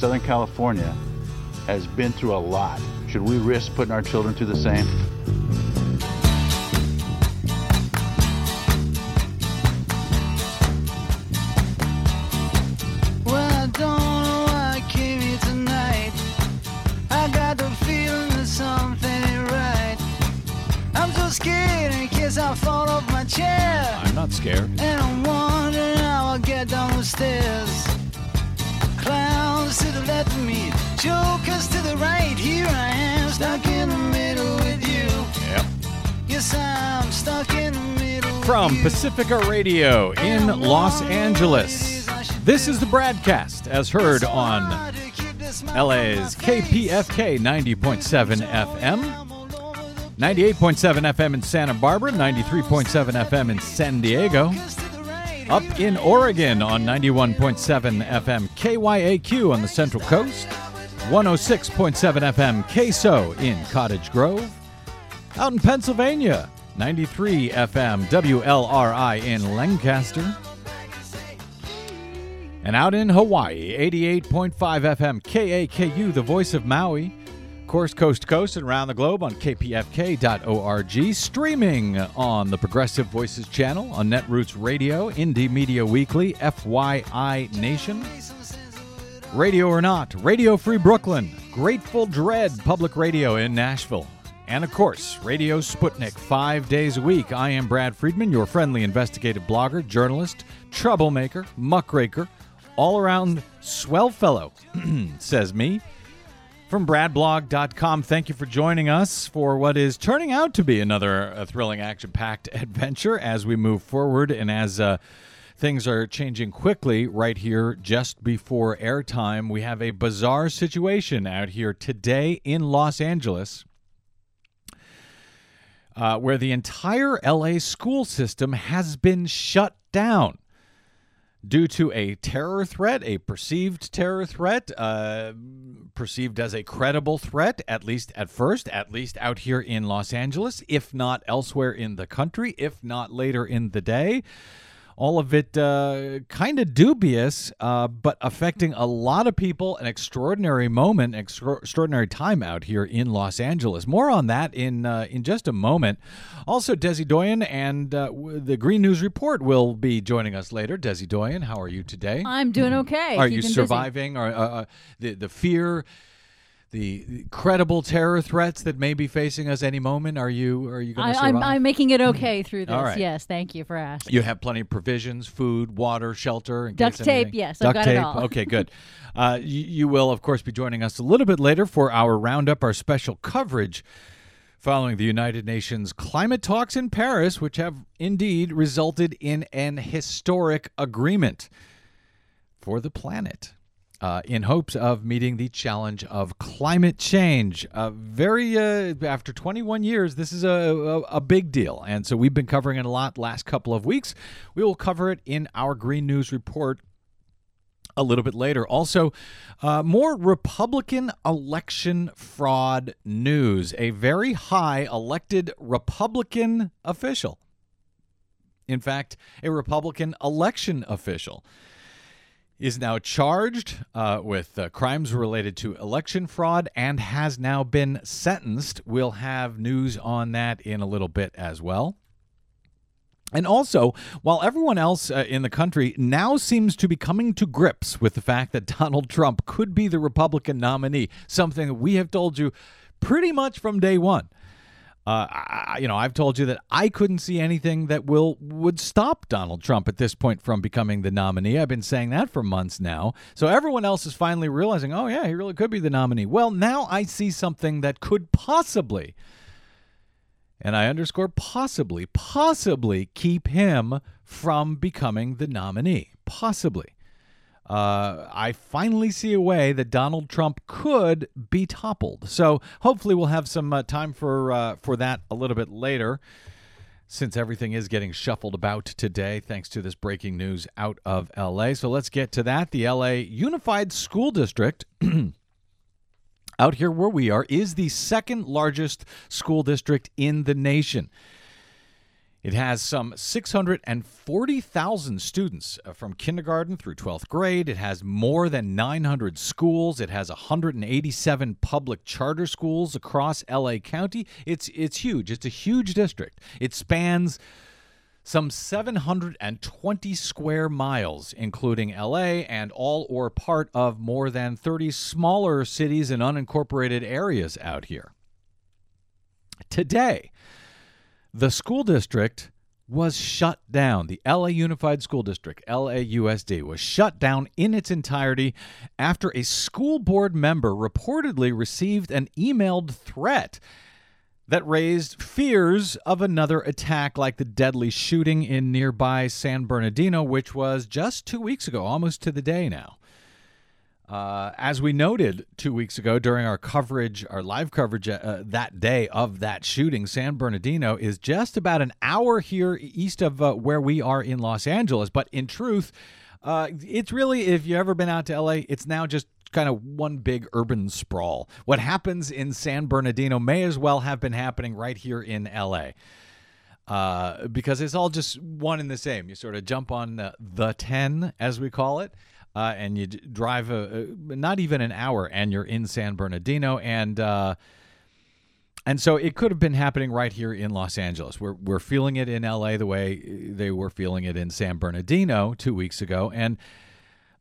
Southern California has been through a lot. Should we risk putting our children through the same? From. Pacifica Radio in Los Angeles. This is the BradCast as heard on LA's. KPFK 90.7 FM, 98.7 FM in Santa Barbara, 93.7 FM in San Diego, up in Oregon on 91.7 FM KYAQ on the Central Coast, 106.7 FM KSO in Cottage Grove, out in Pennsylvania, 93 FM WLRI in Lancaster, and out in Hawaii, 88.5 FM KAKU, the voice of Maui. Of course, coast to coast and around the globe on kpfk.org. Streaming on the Progressive Voices channel on Netroots Radio, Indie Media Weekly, FYI Nation. Radio or not, Radio Free Brooklyn, Grateful Dread Public Radio in Nashville. And of course, Radio Sputnik, five days a week. I am Brad Friedman, your friendly investigative blogger, journalist, troublemaker, muckraker, all around swell fellow, says me. From bradblog.com, thank you for joining us for what is turning out to be another uh, thrilling, action packed adventure as we move forward and as uh, things are changing quickly right here just before airtime. We have a bizarre situation out here today in Los Angeles uh, where the entire LA school system has been shut down due to a terror threat, a perceived terror threat, uh, perceived as a credible threat, at least at first, at least out here in Los Angeles, if not elsewhere in the country, if not later in the day. All of it uh, kind of dubious, uh, but affecting a lot of people. An extraordinary moment, extra- extraordinary time out here in Los Angeles. More on that in uh, in just a moment. Also, Desi Doyen and uh, the Green News Report will be joining us later. Desi Doyen, how are you today? I'm doing okay. Are you busy. surviving? Or uh, uh, the the fear, the credible terror threats that may be facing us any moment? Are you are you going to survive? I'm, I'm making it okay through this. Right. Yes, thank you for asking. You have plenty of provisions, food, water, shelter. Duct tape, anything- yes, I've Duct got it tape. all. Okay, good. Uh, you, you will, of course, be joining us a little bit later for our roundup, our special coverage following the United Nations climate talks in Paris, which have indeed resulted in an historic agreement for the planet. Uh, in hopes of meeting the challenge of climate change. Uh, very uh, after 21 years, this is a, a, a big deal, and so we've been covering it a lot last couple of weeks. We will cover it in our Green News report a little bit later. Also, uh, more Republican election fraud news. A very high elected Republican official, in fact, a Republican election official is now charged uh, with uh, crimes related to election fraud and has now been sentenced. We'll have news on that in a little bit as well. And also, while everyone else uh, in the country now seems to be coming to grips with the fact that Donald Trump could be the Republican nominee, something we have told you pretty much from day one. Uh, I, you know, I've told you that I couldn't see anything that will would stop Donald Trump at this point from becoming the nominee. I've been saying that for months now. So everyone else is finally realizing, oh yeah, he really could be the nominee. Well, now I see something that could possibly, and I underscore possibly, possibly keep him from becoming the nominee. Possibly. Uh, I finally see a way that Donald Trump could be toppled. So hopefully we'll have some uh, time for uh, for that a little bit later, since everything is getting shuffled about today, thanks to this breaking news out of L.A. So let's get to that. The L.A. Unified School District. Out here where we are is the second largest school district in the nation. It has some 640,000 students uh, from kindergarten through 12th grade. It has more than 900 schools. It has 187 public charter schools across LA County. It's it's huge. It's a huge district. It spans some 720 square miles, including LA and all or part of more than 30 smaller cities and unincorporated areas out here. Today, the school district was shut down. The LA Unified School District, LAUSD, was shut down in its entirety after a school board member reportedly received an emailed threat that raised fears of another attack like the deadly shooting in nearby San Bernardino, which was just two weeks ago, almost to the day now. Uh, as we noted two weeks ago during our coverage, our live coverage uh, that day of that shooting, San Bernardino is just about an hour here east of uh, where we are in Los Angeles. But in truth, uh, it's really, if you've ever been out to LA, it's now just kind of one big urban sprawl. What happens in San Bernardino may as well have been happening right here in LA. Uh, because it's all just one and the same. You sort of jump on the 10, as we call it, uh, and you drive a, a, not even an hour, and you're in San Bernardino, and uh, and so it could have been happening right here in Los Angeles. We're we're feeling it in L.A. the way they were feeling it in San Bernardino two weeks ago, and.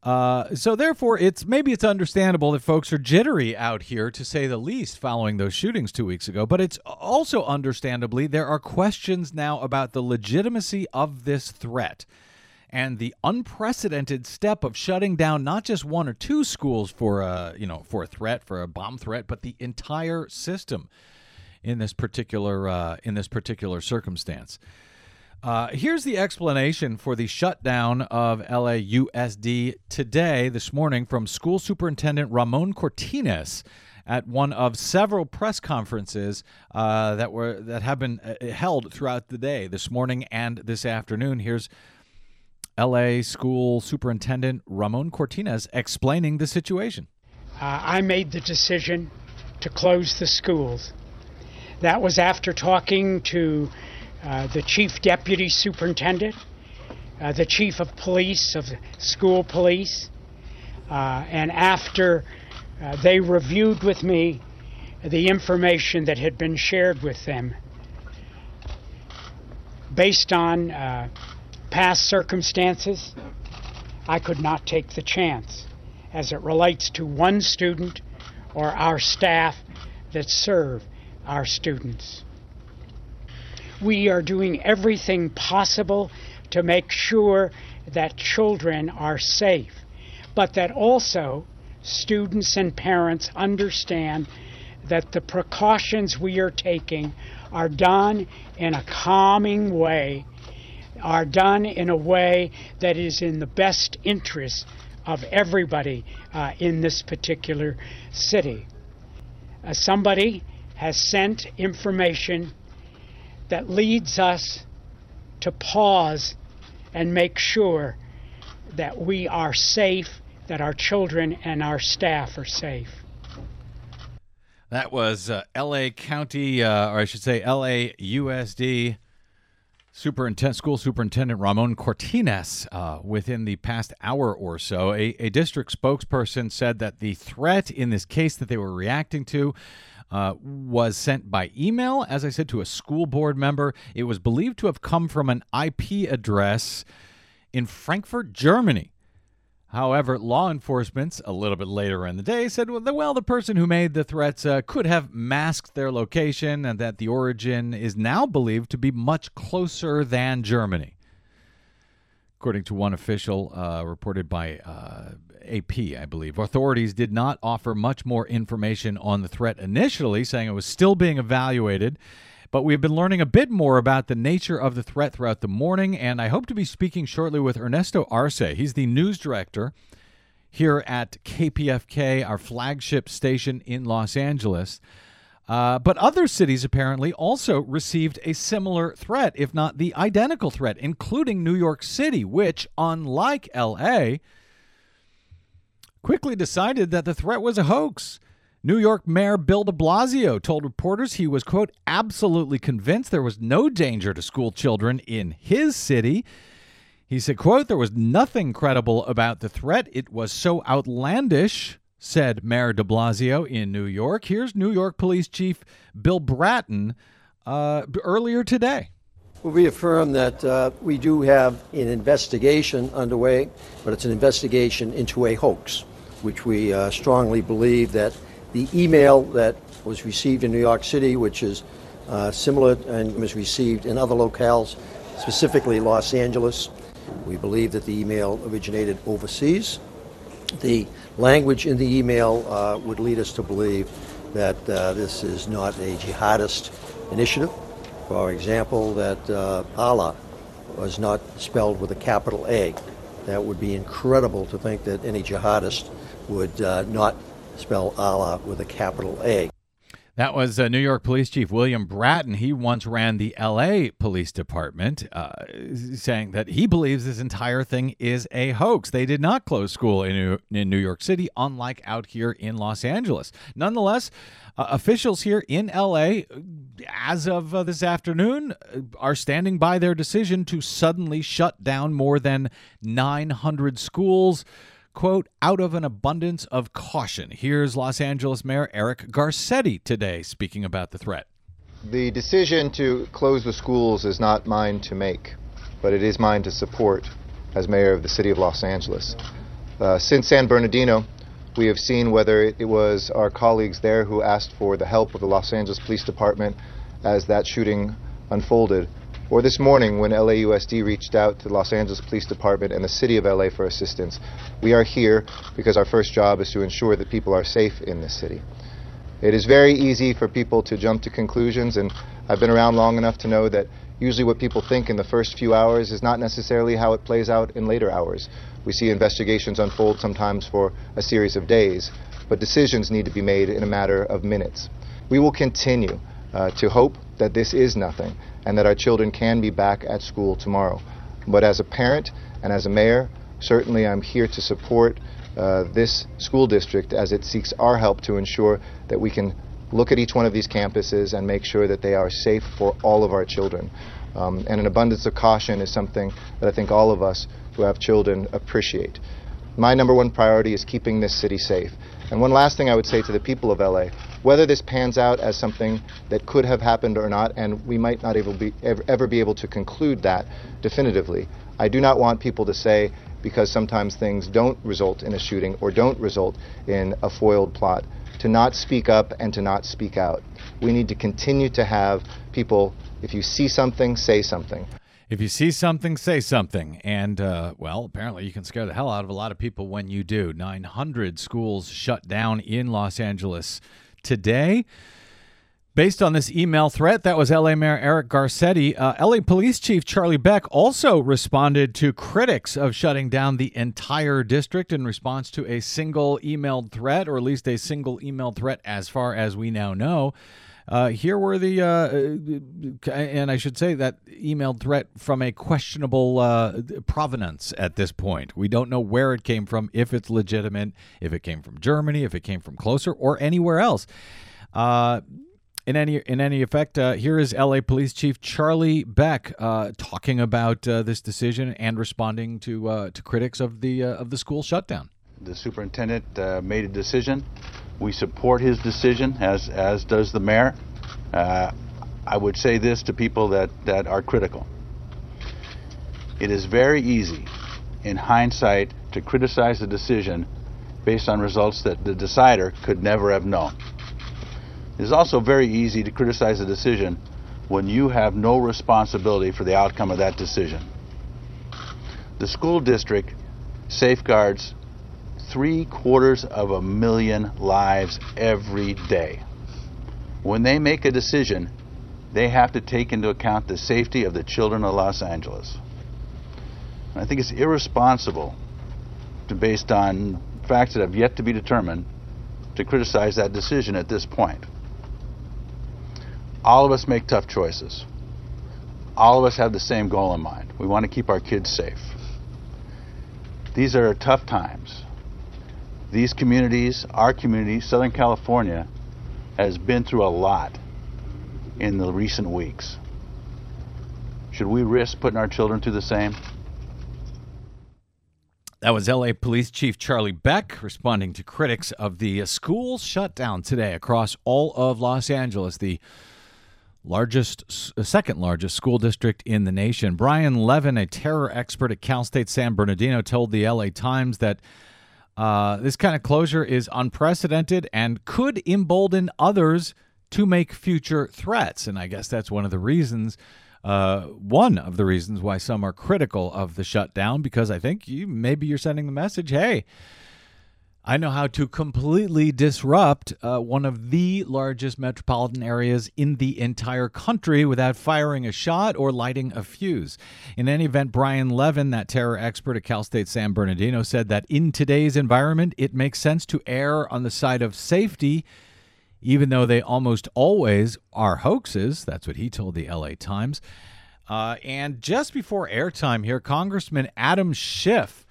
Uh, so therefore, it's maybe it's understandable that folks are jittery out here, to say the least, following those shootings two weeks ago. But it's also understandably there are questions now about the legitimacy of this threat and the unprecedented step of shutting down not just one or two schools for a you know for a threat for a bomb threat, but the entire system in this particular uh, in this particular circumstance. Uh, here's the explanation for the shutdown of LAUSD today, this morning, from School Superintendent Ramon Cortines at one of several press conferences uh, that were that have been uh, held throughout the day, this morning and this afternoon. Here's LA School Superintendent Ramon Cortines explaining the situation. Uh, I made the decision to close the schools. That was after talking to uh, the chief deputy superintendent, uh, the chief of police, of school police, uh, and after uh, they reviewed with me the information that had been shared with them based on uh, past circumstances, I could not take the chance as it relates to one student or our staff that serve our students. We are doing everything possible to make sure that children are safe, but that also students and parents understand that the precautions we are taking are done in a calming way are done in a way that is in the best interest of everybody uh, in this particular city. Uh, somebody has sent information that leads us to pause and make sure that we are safe, that our children and our staff are safe. That was uh, L.A. County, uh, or I should say LAUSD Superintendent, School Superintendent Ramon Cortines, uh, within the past hour or so, a, a, district spokesperson said that the threat in this case that they were reacting to uh, was sent by email, as I said, to a school board member. It was believed to have come from an IP address in Frankfurt, Germany. However, law enforcement a little bit later in the day said, well, the, well, the person who made the threats uh, could have masked their location and that the origin is now believed to be much closer than Germany. According to one official uh, reported by uh, AP, I believe, authorities did not offer much more information on the threat initially, saying it was still being evaluated but we've been learning a bit more about the nature of the threat throughout the morning, and I hope to be speaking shortly with Ernesto Arce. He's the news director here at KPFK, our flagship station in Los Angeles. Uh, but other cities apparently also received a similar threat, if not the identical threat, including New York City, which, unlike LA, quickly decided that the threat was a hoax New York Mayor Bill de Blasio told reporters he was, quote, absolutely convinced there was no danger to school children in his city. He said, quote, there was nothing credible about the threat. It was so outlandish, said Mayor de Blasio in New York. Here's New York Police Chief Bill Bratton uh, earlier today. We'll reaffirm that uh, we do have an investigation underway, but it's an investigation into a hoax, which we uh, strongly believe that the email that was received in New York City, which is uh, similar and was received in other locales, specifically Los Angeles, we believe that the email originated overseas. The language in the email uh, would lead us to believe that uh, this is not a jihadist initiative. For example, that uh, Allah was not spelled with a capital A. That would be incredible to think that any jihadist would uh, not spell Allah with a capital A. That was uh, New York Police Chief William Bratton. He once ran the LA Police Department, uh, saying that he believes this entire thing is a hoax. They did not close school in New, in New York City, unlike out here in Los Angeles. Nonetheless, uh, officials here in LA, as of uh, this afternoon, uh, are standing by their decision to suddenly shut down more than 900 schools quote, out of an abundance of caution. Here's Los Angeles Mayor Eric Garcetti today speaking about the threat. The decision to close the schools is not mine to make, but it is mine to support as mayor of the city of Los Angeles. Uh, since San Bernardino, we have seen whether it was our colleagues there who asked for the help of the Los Angeles Police Department as that shooting unfolded, or this morning when LAUSD reached out to the Los Angeles Police Department and the City of LA for assistance. We are here because our first job is to ensure that people are safe in this city. It is very easy for people to jump to conclusions, and I've been around long enough to know that usually what people think in the first few hours is not necessarily how it plays out in later hours. We see investigations unfold sometimes for a series of days, but decisions need to be made in a matter of minutes. We will continue uh, to hope that this is nothing and that our children can be back at school tomorrow. But as a parent and as a mayor, certainly I'm here to support uh, this school district as it seeks our help to ensure that we can look at each one of these campuses and make sure that they are safe for all of our children. Um, and an abundance of caution is something that I think all of us who have children appreciate. My number one priority is keeping this city safe. And one last thing I would say to the people of LA whether this pans out as something that could have happened or not, and we might not be, ever, ever be able to conclude that definitively, I do not want people to say, because sometimes things don't result in a shooting or don't result in a foiled plot, to not speak up and to not speak out. We need to continue to have people, if you see something, say something. If you see something, say something. And, uh, well, apparently you can scare the hell out of a lot of people when you do. 900 schools shut down in Los Angeles today. Based on this email threat, that was LA Mayor Eric Garcetti. Uh, LA Police Chief Charlie Beck also responded to critics of shutting down the entire district in response to a single emailed threat, or at least a single emailed threat as far as we now know. Uh, here were the, uh, and I should say that emailed threat from a questionable uh, provenance at this point. We don't know where it came from, if it's legitimate, if it came from Germany, if it came from closer, or anywhere else. Uh, in any in any effect, uh, here is L.A. Police Chief Charlie Beck uh, talking about uh, this decision and responding to uh, to critics of the uh, of the school shutdown. The superintendent uh, made a decision we support his decision, as as does the mayor. Uh, I would say this to people that, that are critical. It is very easy, in hindsight, to criticize a decision based on results that the decider could never have known. It is also very easy to criticize a decision when you have no responsibility for the outcome of that decision. The school district safeguards three quarters of a million lives every day. When they make a decision, they have to take into account the safety of the children of Los Angeles. I think it's irresponsible to, based on facts that have yet to be determined, to criticize that decision at this point. All of us make tough choices. All of us have the same goal in mind. We want to keep our kids safe. These are tough times these communities, our community, Southern California, has been through a lot in the recent weeks. Should we risk putting our children through the same? That was LA Police Chief Charlie Beck responding to critics of the school shutdown today across all of Los Angeles, the largest, uh, second largest school district in the nation. Brian Levin, a terror expert at Cal State San Bernardino, told the LA Times that uh, this kind of closure is unprecedented and could embolden others to make future threats. And I guess that's one of the reasons uh, one of the reasons why some are critical of the shutdown because I think you maybe you're sending the message, hey, I know how to completely disrupt uh, one of the largest metropolitan areas in the entire country without firing a shot or lighting a fuse. In any event, Brian Levin, that terror expert at Cal State San Bernardino, said that in today's environment, it makes sense to err on the side of safety even though they almost always are hoaxes. That's what he told the LA Times. Uh, and just before airtime here, Congressman Adam Schiff,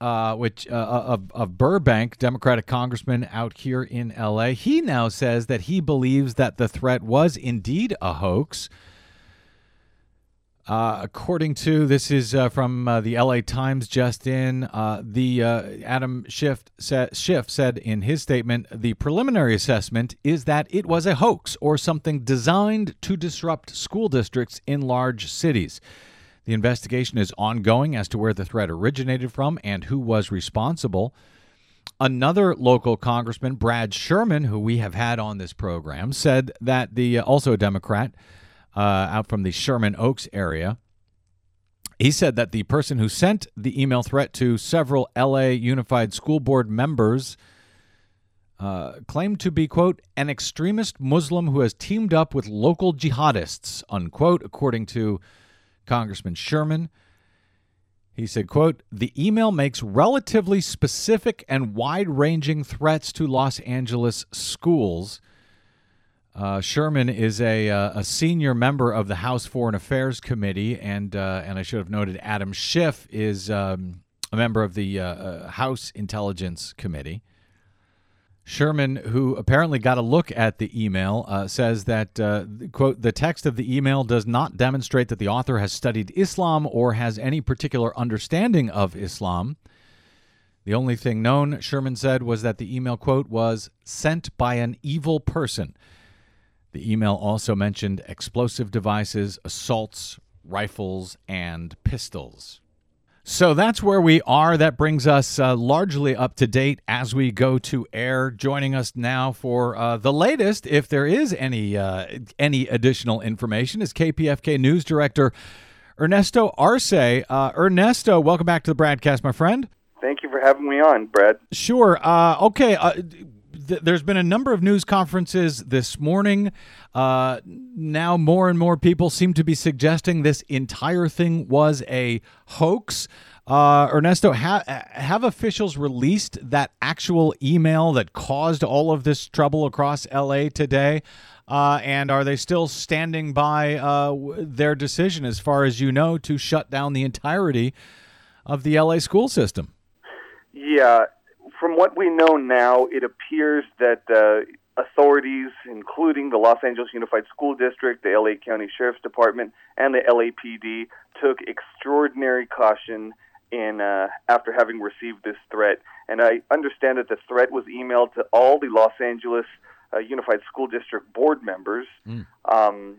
uh, which uh, uh of, of Burbank, Democratic congressman out here in LA, he now says that he believes that the threat was indeed a hoax. Uh, according to this is uh, from uh, the LA Times just in, uh, the Adam Schiff, sa- Schiff said in his statement the preliminary assessment is that it was a hoax or something designed to disrupt school districts in large cities. The investigation is ongoing as to where the threat originated from and who was responsible. Another local congressman, Brad Sherman, who we have had on this program, said that the also a Democrat uh, out from the Sherman Oaks area. He said that the person who sent the email threat to several LA Unified School Board members uh, claimed to be, quote, an extremist Muslim who has teamed up with local jihadists, unquote, according to Congressman Sherman. He said, quote, the email makes relatively specific and wide ranging threats to Los Angeles schools. Uh, Sherman is a, uh, a senior member of the House Foreign Affairs Committee, and uh, and I should have noted Adam Schiff is um, a member of the uh, uh, House Intelligence Committee. Sherman, who apparently got a look at the email, uh, says that quote the text of the email does not demonstrate that the author has studied Islam or has any particular understanding of Islam. The only thing known, Sherman said, was that the email quote was sent by an evil person. The email also mentioned explosive devices, assaults, rifles, and pistols. So that's where we are. That brings us uh, largely up to date as we go to air. Joining us now for uh, the latest, if there is any uh, any additional information, is KPFK News Director Ernesto Arce. Uh, Ernesto, welcome back to the BradCast, my friend. Thank you for having me on, Brad. Sure. Uh, okay uh, th- there's been a number of news conferences this morning. Uh, now, more and more people seem to be suggesting this entire thing was a hoax. Uh, Ernesto, ha- have officials released that actual email that caused all of this trouble across LA today? Uh, and are they still standing by uh, their decision, as far as you know, to shut down the entirety of the LA school system? Yeah, from what we know now, it appears that uh, authorities, including the Los Angeles Unified School District, the LA County Sheriff's Department, and the LAPD, took extraordinary caution in uh, after having received this threat. And I understand that the threat was emailed to all the Los Angeles uh, Unified School District board members. Mm. Um,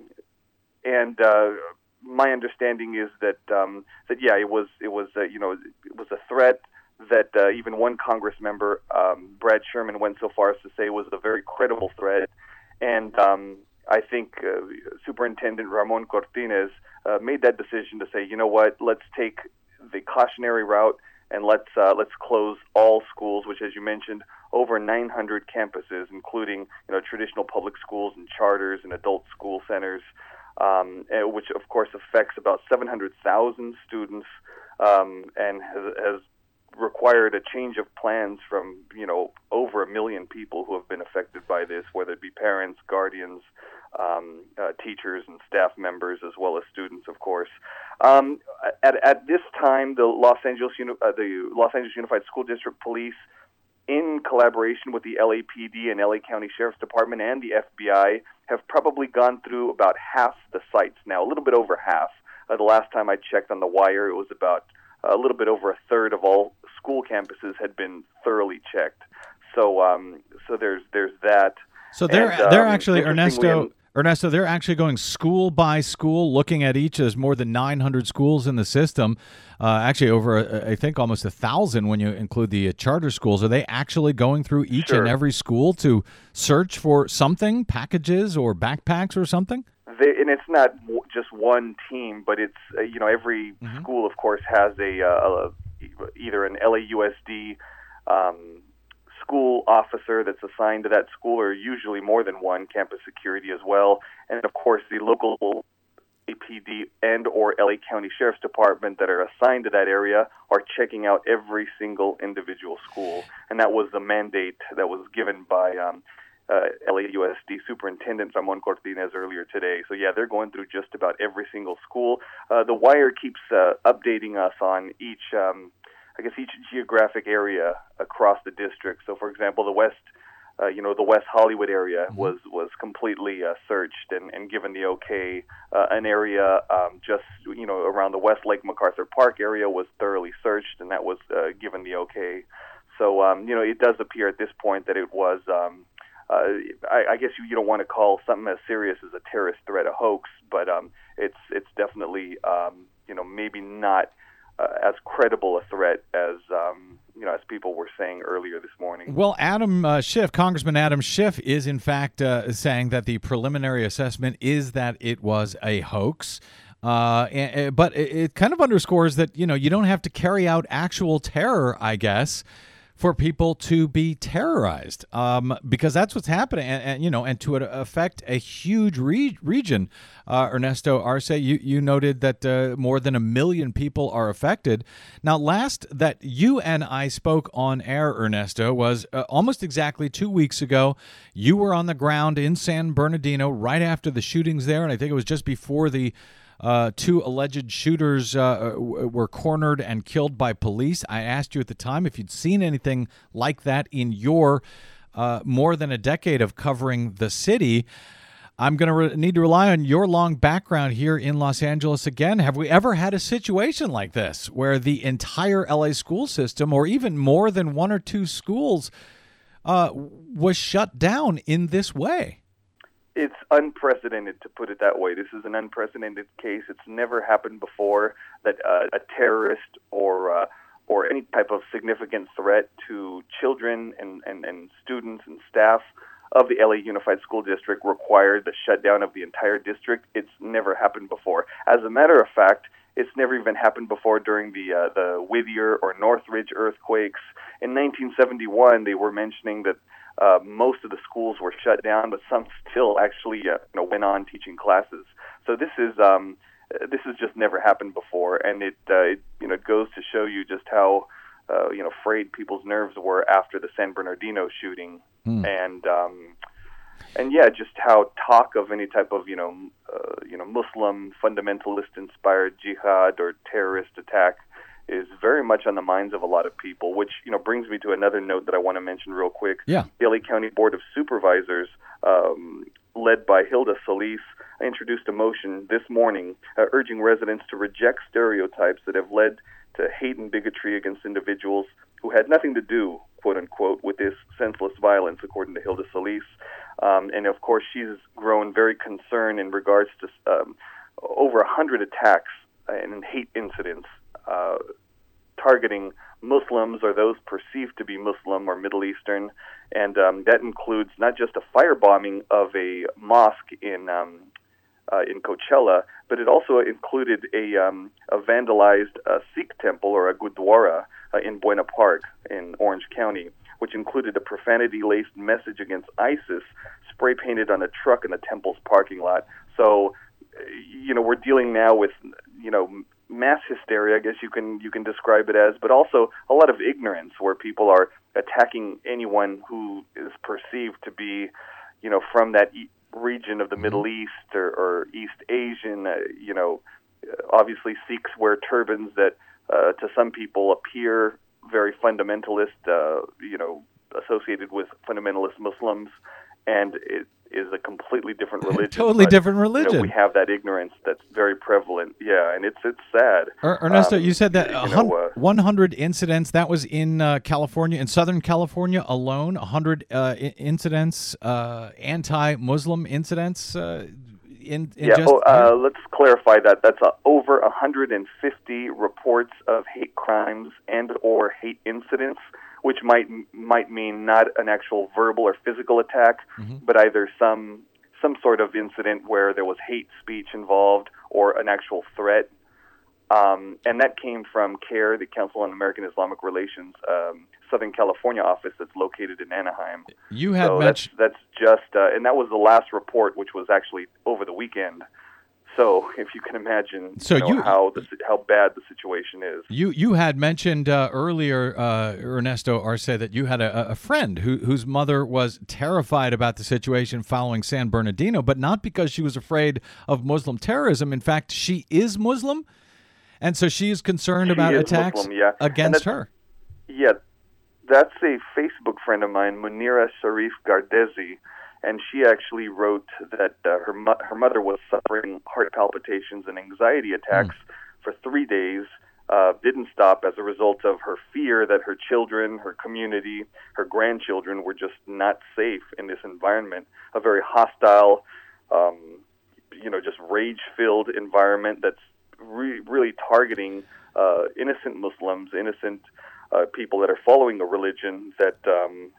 and uh, my understanding is that um, that yeah, it was it was uh, you know it was a threat that uh, even one Congress member, um, Brad Sherman, went so far as to say was a very credible threat. And um, I think uh, Superintendent Ramon Cortines uh, made that decision to say, you know what, let's take the cautionary route and let's uh, let's close all schools, which, as you mentioned, over 900 campuses, including you know traditional public schools and charters and adult school centers, um, which of course affects about 700,000 students um, and has, has required a change of plans from you know over a million people who have been affected by this, whether it be parents, guardians, um, uh, teachers, and staff members, as well as students, of course. Um, at, at this time, the Los Angeles Uni- uh, the Los Angeles Unified School District Police in collaboration with the LAPD and LA County Sheriff's Department and the FBI, have probably gone through about half the sites now, a little bit over half. Uh, the last time I checked on the wire, it was about a little bit over a third of all school campuses had been thoroughly checked. So, um, so there's there's that. So they're And, they're um, actually Ernesto in- Ernesto. They're actually going school by school, looking at each. There's more than 900 schools in the system. Uh, actually, over uh, I think almost a thousand when you include the uh, charter schools. Are they actually going through each Sure. and every school to search for something, packages or backpacks or something? They, and it's not w- just one team, but it's uh, you know every school, of course, has a, uh, a either an LAUSD um, school officer that's assigned to that school, or usually more than one campus security as well, and of course the local APD and or LA County Sheriff's Department that are assigned to that area are checking out every single individual school, and that was the mandate that was given by um, uh, LAUSD Superintendent Ramon Cortines earlier today. So yeah, they're going through just about every single school. Uh, the Wire keeps uh, updating us on each, um, I guess, each geographic area across the district. So for example, the West. Uh, you know, the West Hollywood area was was completely uh, searched and, and given the okay. Uh, an area um, just you know around the West Lake MacArthur Park area was thoroughly searched, and that was uh, given the okay. So um, you know, it does appear at this point that it was. Um, uh, I, I guess you, you don't want to call something as serious as a terrorist threat a hoax, but um, it's it's definitely um, you know maybe not uh, as credible a threat as um, you know as people were saying earlier this morning. Well, Adam uh, Schiff, Congressman Adam Schiff, is in fact uh, saying that the preliminary assessment is that it was a hoax. Uh, but it, it kind of underscores that you know you don't have to carry out actual terror, I guess, for people to be terrorized, um, because that's what's happening, and, and you know, and to affect a huge re- region. Uh, Ernesto Arce, you you noted that uh, more than a million people are affected. Now, last that you and I spoke on air, Ernesto, was uh, almost exactly two weeks ago. You were on the ground in San Bernardino right after the shootings there, and I think it was just before the uh, two alleged shooters uh, w- were cornered and killed by police. I asked you at the time if you'd seen anything like that in your uh, more than a decade of covering the city. I'm going to re- need to rely on your long background here in Los Angeles again. Have we ever had a situation like this where the entire LA school system, or even more than one or two schools, uh, was shut down in this way? It's unprecedented to put it that way. This is an unprecedented case. It's never happened before that uh, a terrorist or uh, or any type of significant threat to children and, and, and students and staff of the LA Unified School District required the shutdown of the entire district. It's never happened before. As a matter of fact, it's never even happened before during the uh, the Whittier or Northridge earthquakes in 1971. They were mentioning that uh, most of the schools were shut down, but some still actually uh, you know went on teaching classes. So this is um, this has just never happened before, and it, uh, it you know it goes to show you just how uh, you know frayed people's nerves were after the San Bernardino shooting, and um, and yeah, just how talk of any type of you know uh, you know Muslim fundamentalist inspired jihad or terrorist attack is very much on the minds of a lot of people. Which you know brings me to another note that I want to mention real quick. Yeah. The LA County Board of Supervisors, um, led by Hilda Solis, introduced a motion this morning uh, urging residents to reject stereotypes that have led to hate and bigotry against individuals who had nothing to do, quote unquote, with this senseless violence, according to Hilda Solis. Um, and of course, she's grown very concerned in regards to um, over 100 attacks and hate incidents uh, targeting Muslims or those perceived to be Muslim or Middle Eastern, and um, that includes not just a firebombing of a mosque in um, uh, in Coachella, but it also included a um, a vandalized uh, Sikh temple or a gurdwara uh, in Buena Park in Orange County, which included a profanity-laced message against ISIS spray painted on a truck in the temple's parking lot. So, you know, we're dealing now with you know mass hysteria, I guess you can you can describe it as, but also a lot of ignorance where people are attacking anyone who is perceived to be, you know, from that e- region of the Middle East or, or East Asian. Uh, you know, uh, obviously Sikhs wear turbans that uh, to some people appear very fundamentalist. Uh, you know, associated with fundamentalist Muslims, and it is a completely different religion. Totally but, different you know, religion. we have that ignorance that's very prevalent. Yeah, and it's it's sad. Er- Ernesto, Um, you said that you know, uh, 100 incidents. That was in uh, California, in Southern California alone. 100 uh, incidents, uh, anti-Muslim incidents. Uh, in, in yeah, just oh, uh, let's clarify that. That's over 150 reports of hate crimes and or hate incidents, which might might mean not an actual verbal or physical attack, but either some some sort of incident where there was hate speech involved or an actual threat. Um, and that came from CAIR, the Council on American Islamic Relations, um, Southern California office that's located in Anaheim. you had so mentioned. that's that's just, uh, and that was the last report, which was actually over the weekend. So if you can imagine, So you know, you- how the, how bad the situation is. You you had mentioned uh, earlier, uh, Ernesto Arce, that you had a, a friend who, whose mother was terrified about the situation following San Bernardino, but not because she was afraid of Muslim terrorism. In fact, she is Muslim, and so she is concerned She about is attacks Muslim, yeah. Against her. Yeah, that's a Facebook friend of mine, Munira Sharif Gardezi, and she actually wrote that uh, her mo- her mother was suffering heart palpitations and anxiety attacks for three days. Uh, didn't stop as a result of her fear that her children, her community, her grandchildren were just not safe in this environment. A very hostile, um, you know, just rage-filled environment that's re- really targeting uh, innocent Muslims, innocent uh, people that are following a religion that um,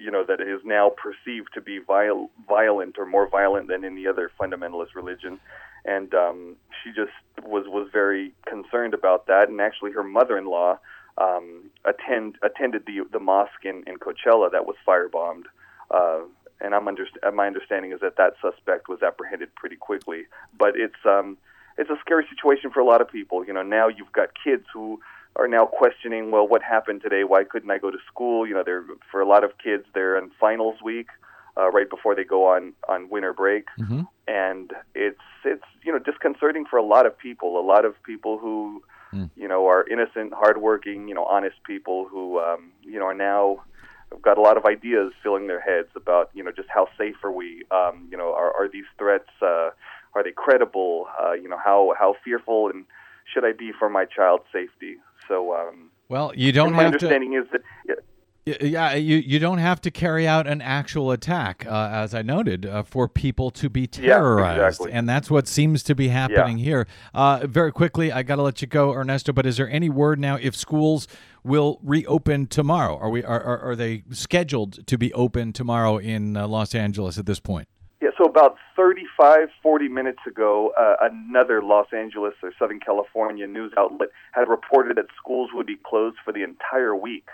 you, know that is now perceived to be viol- violent or more violent than any other fundamentalist religion. And um, she just was was very concerned about that. And actually, her mother-in-law um, attend attended the the mosque in, in Coachella that was firebombed. Uh, and I'm under, my understanding is that that suspect was apprehended pretty quickly. But it's um, it's a scary situation for a lot of people. You know, now you've got kids who are now questioning, well, what happened today? Why couldn't I go to school? You know, they're for a lot of kids, they're in finals week, uh, right before they go on on winter break, Mhm. and it's it's you know disconcerting for a lot of people. A lot of people who Mm. you know are innocent, hardworking, you know, honest people who um, you know are now have got a lot of ideas filling their heads about you know just how safe are we? Um, you know, are are these threats? Uh, are they credible? Uh, you know, how how fearful and should I be for my child's safety? So, um, Well, you don't my have to. understanding is that yeah, Yeah, you, you don't have to carry out an actual attack, uh, as I noted, uh, for people to be Yeah, terrorized. exactly. And that's what seems to be happening here. Uh, very quickly, I got to let you go, Ernesto, but is there any word now if schools will reopen tomorrow? Are, we, are, are, are they scheduled to be open tomorrow in uh, Los Angeles at this point? Yeah, so about 35, 40 minutes ago, uh, another Los Angeles or Southern California news outlet had reported that schools would be closed for the entire week.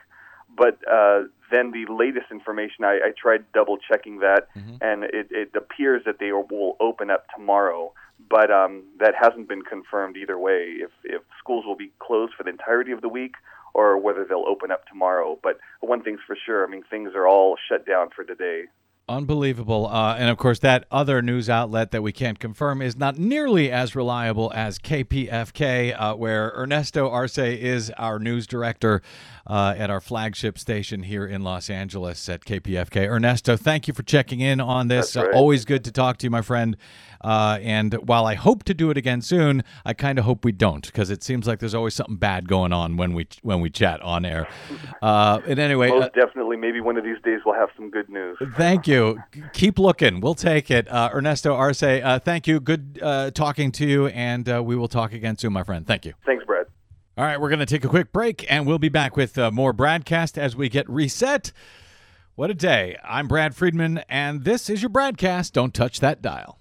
But uh, then the latest information, I, I tried double checking that, and it, it appears that they will open up tomorrow. But um, that hasn't been confirmed either way, if, if schools will be closed for the entirety of the week or whether they'll open up tomorrow. But one thing's for sure, I mean, things are all shut down for today. Unbelievable. Uh, and of course, that other news outlet that we can't confirm is not nearly as reliable as KPFK, uh, where Ernesto Arce is our news director uh, at our flagship station here in Los Angeles at KPFK. Ernesto, thank you for checking in on this. Right. Uh, always good to talk to you, my friend. Uh, and while I hope to do it again soon, I kind of hope we don't because it seems like there's always something bad going on when we when we chat on air. Uh, and anyway, uh, Most definitely, maybe one of these days we'll have some good news. Thank you. Keep looking. We'll take it. Uh, Ernesto Arce, uh, thank you. Good uh, talking to you, and uh, we will talk again soon, my friend. Thank you. Thanks, Brad. All right, we're going to take a quick break, and we'll be back with uh, more BradCast as we get reset. What a day. I'm Brad Friedman, and this is your BradCast. Don't touch that dial.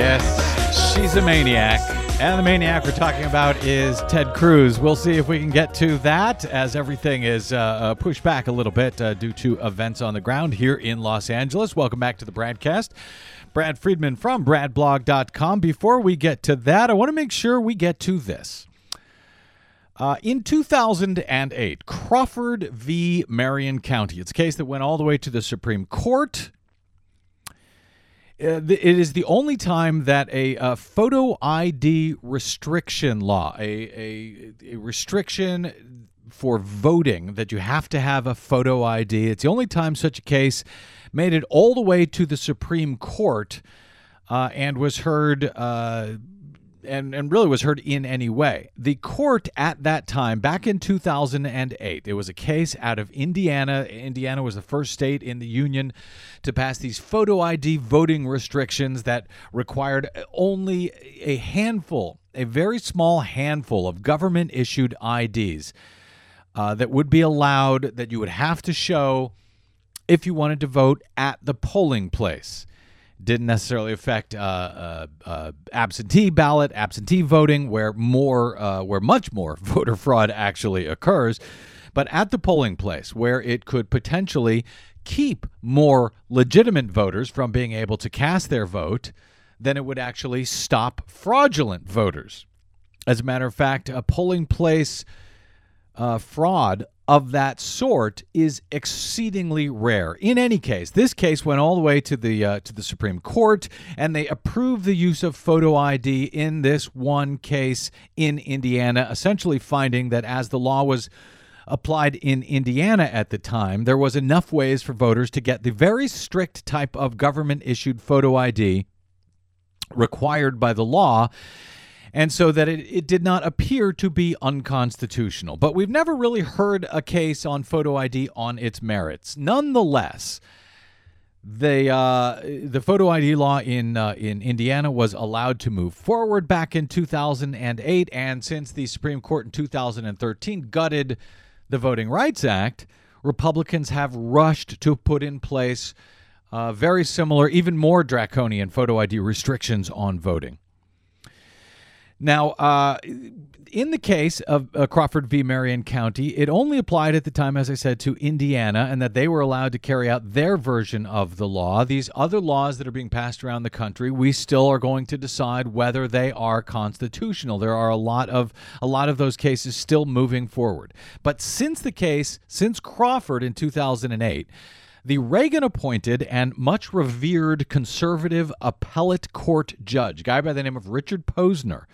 Yes, she's a maniac. And the maniac we're talking about is Ted Cruz. We'll see if we can get to that as everything is uh, uh, pushed back a little bit uh, due to events on the ground here in Los Angeles. Welcome back to the BradCast. Brad Friedman from bradblog.com. Before we get to that, I want to make sure we get to this. Uh, in 2008, Crawford v. Marion County. It's a case that went all the way to the Supreme Court. Uh, it is the only time that a uh, photo ID restriction law, a, a, a restriction for voting that you have to have a photo ID, it's the only time such a case made it all the way to the Supreme Court uh, and was heard. Uh, and, and really was heard in any way. The court at that time, back in 2008, it was a case out of Indiana. Indiana was the first state in the union to pass these photo ID voting restrictions that required only a handful, a very small handful of government issued IDs uh, that would be allowed, that you would have to show if you wanted to vote at the polling place didn't necessarily affect uh, uh, uh, absentee ballot, absentee voting, where more, uh, where much more voter fraud actually occurs, but at the polling place, where it could potentially keep more legitimate voters from being able to cast their vote, then it would actually stop fraudulent voters. As a matter of fact, a polling place uh, fraud of that sort is exceedingly rare. In any case, this case went all the way to the uh, to the Supreme Court, and they approved the use of photo ID in this one case in Indiana, essentially finding that as the law was applied in Indiana at the time, there was enough ways for voters to get the very strict type of government issued photo ID required by the law and so that it, it did not appear to be unconstitutional. But we've never really heard a case on photo ID on its merits. Nonetheless, the uh, the photo ID law in uh, in Indiana was allowed to move forward back in 2008, and since the Supreme Court in 2013 gutted the Voting Rights Act, Republicans have rushed to put in place uh, very similar, even more draconian photo ID restrictions on voting. Now, uh, in the case of uh, Crawford v. Marion County, it only applied at the time, as I said, to Indiana, and that they were allowed to carry out their version of the law. These other laws that are being passed around the country, we still are going to decide whether they are constitutional. There are a lot of a lot of those cases still moving forward. But since the case, since Crawford in 2008 the Reagan appointed and much revered conservative appellate court judge, guy by the name of Richard Posner.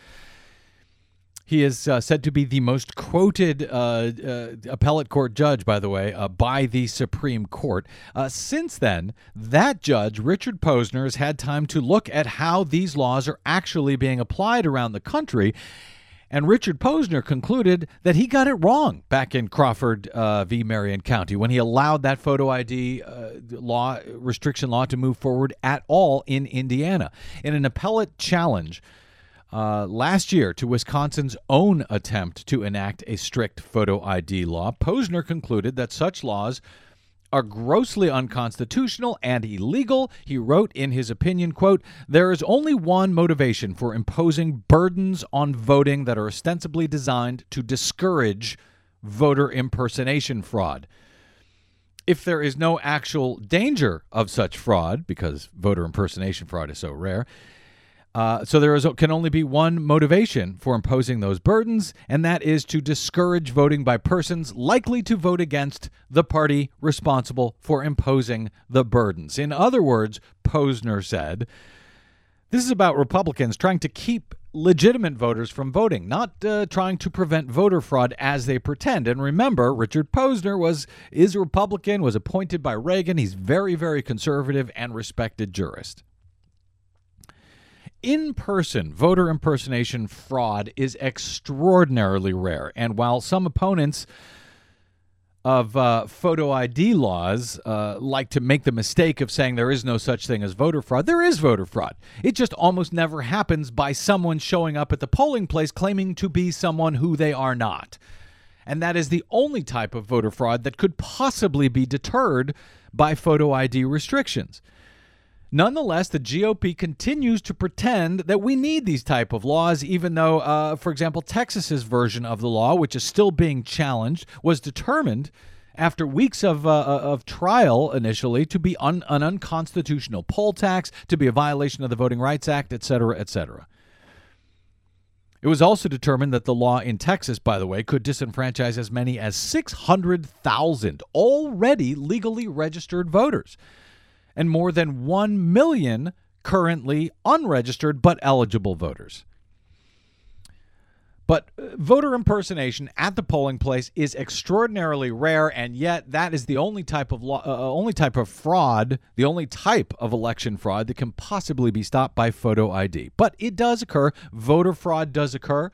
He is uh, said to be the most quoted uh, uh, appellate court judge, by the way, uh, by the Supreme Court. Uh, since then, that judge, Richard Posner, has had time to look at how these laws are actually being applied around the country. And Richard Posner concluded that he got it wrong back in Crawford uh, v. Marion County when he allowed that photo ID uh, law restriction law to move forward at all in Indiana. In an appellate challenge uh, last year to Wisconsin's own attempt to enact a strict photo ID law, Posner concluded that such laws are grossly unconstitutional and illegal. He wrote in his opinion, quote, "There is only one motivation for imposing burdens on voting that are ostensibly designed to discourage voter impersonation fraud." If there is no actual danger of such fraud, because voter impersonation fraud is so rare, uh, so there is, can only be one motivation for imposing those burdens, and that is to discourage voting by persons likely to vote against the party responsible for imposing the burdens. In other words, Posner said This is about Republicans trying to keep legitimate voters from voting, not uh, trying to prevent voter fraud as they pretend. And remember, Richard Posner was is a Republican, was appointed by Reagan. He's very, very conservative and respected jurist. In person voter impersonation fraud is extraordinarily rare. And while some opponents of uh, photo ID laws uh, like to make the mistake of saying there is no such thing as voter fraud. There is voter fraud. It just almost never happens by someone showing up at the polling place claiming to be someone who they are not. And that is the only type of voter fraud that could possibly be deterred by photo ID restrictions. Nonetheless, the GOP continues to pretend that we need these type of laws, even though, uh, for example, Texas's version of the law, which is still being challenged, was determined after weeks of, uh, of trial initially to be un- an unconstitutional poll tax, to be a violation of the Voting Rights Act, et cetera, et cetera. It was also determined that the law in Texas, by the way, could disenfranchise as many as 600,000 already legally registered voters and more than 1 million currently unregistered but eligible voters. But uh, voter impersonation at the polling place is extraordinarily rare, and yet that is the only type of law, uh, only type of fraud, the only type of election fraud that can possibly be stopped by photo ID. But it does occur. Voter fraud does occur.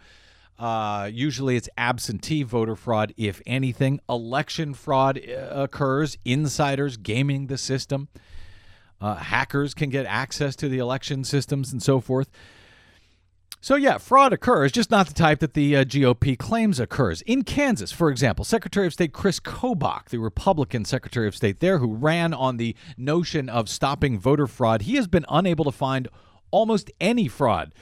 Uh, usually it's absentee voter fraud, if anything. Election fraud uh, occurs, insiders gaming the system. Uh, hackers can get access to the election systems and so forth. So, yeah, fraud occurs, just not the type that the uh, GOP claims occurs. In Kansas, for example, Secretary of State Chris Kobach, the Republican Secretary of State there, who ran on the notion of stopping voter fraud, he has been unable to find almost any fraud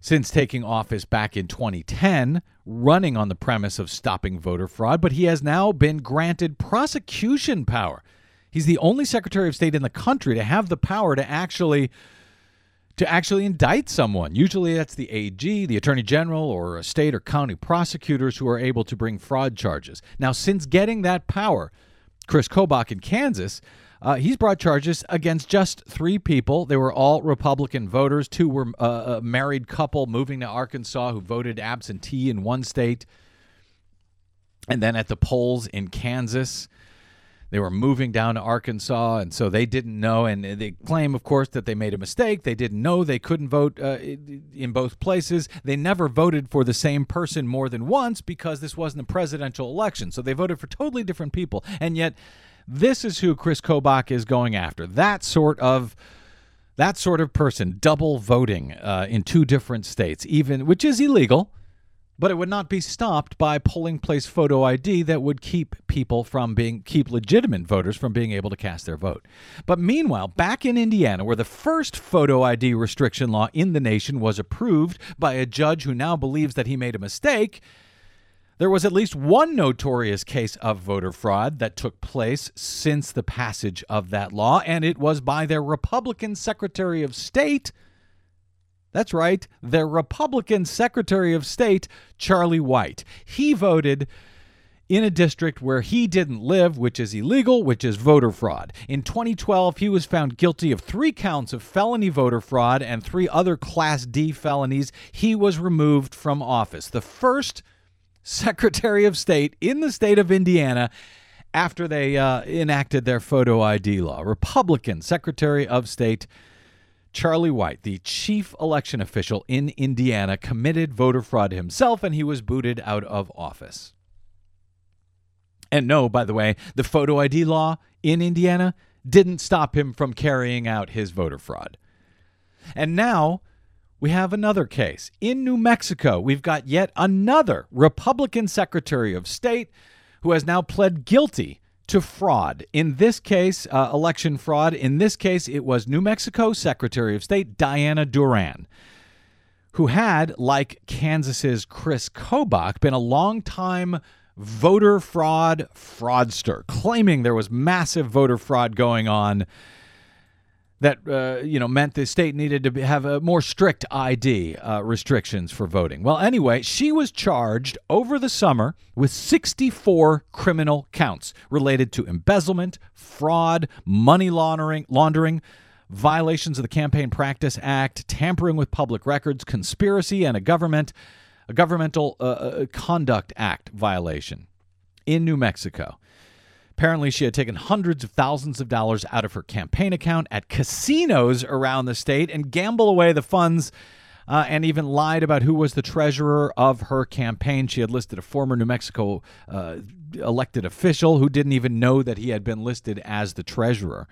since taking office back in 2010, running on the premise of stopping voter fraud, but he has now been granted prosecution power. He's the only Secretary of State in the country to have the power to actually to actually indict someone. Usually that's the AG, the Attorney General, or a state or county prosecutors who are able to bring fraud charges. Now, since getting that power, Chris Kobach in Kansas, uh, he's brought charges against just three people. They were all Republican voters. Two were uh, a married couple moving to Arkansas who voted absentee in one state. And then at the polls in Kansas, they were moving down to Arkansas, and so they didn't know. And they claim, of course, that they made a mistake. They didn't know they couldn't vote uh, in both places. They never voted for the same person more than once because this wasn't a presidential election. So they voted for totally different people. And yet, this is who Chris Kobach is going after. That sort of that sort of person, double voting uh, in two different states, even which is illegal but it would not be stopped by polling place photo ID that would keep people from being keep legitimate voters from being able to cast their vote. But meanwhile, back in Indiana, where the first photo ID restriction law in the nation was approved by a judge who now believes that he made a mistake, there was at least one notorious case of voter fraud that took place since the passage of that law, and it was by their Republican Secretary of State that's right, their Republican Secretary of State, Charlie White. He voted in a district where he didn't live, which is illegal, which is voter fraud. In 2012, he was found guilty of three counts of felony voter fraud and three other Class D felonies. He was removed from office. The first Secretary of State in the state of Indiana after they uh, enacted their photo ID law. Republican Secretary of State Charlie White, the chief election official in Indiana, committed voter fraud himself and he was booted out of office. And no, by the way, the photo ID law in Indiana didn't stop him from carrying out his voter fraud. And now we have another case. In New Mexico, we've got yet another Republican Secretary of State who has now pled guilty to fraud. In this case, uh, election fraud. In this case, it was New Mexico Secretary of State Dianna Duran, who had, like Kansas's Chris Kobach, been a long-time voter fraud fraudster, claiming there was massive voter fraud going on that uh, you know meant the state needed to have a more strict ID uh, restrictions for voting. Well, anyway, she was charged over the summer with 64 criminal counts related to embezzlement, fraud, money laundering, laundering, violations of the Campaign Practice Act, tampering with public records, conspiracy, and a government a governmental uh, uh, conduct act violation in New Mexico. Apparently, she had taken hundreds of thousands of dollars out of her campaign account at casinos around the state and gamble away the funds uh, and even lied about who was the treasurer of her campaign. She had listed a former New Mexico uh, elected official who didn't even know that he had been listed as the treasurer.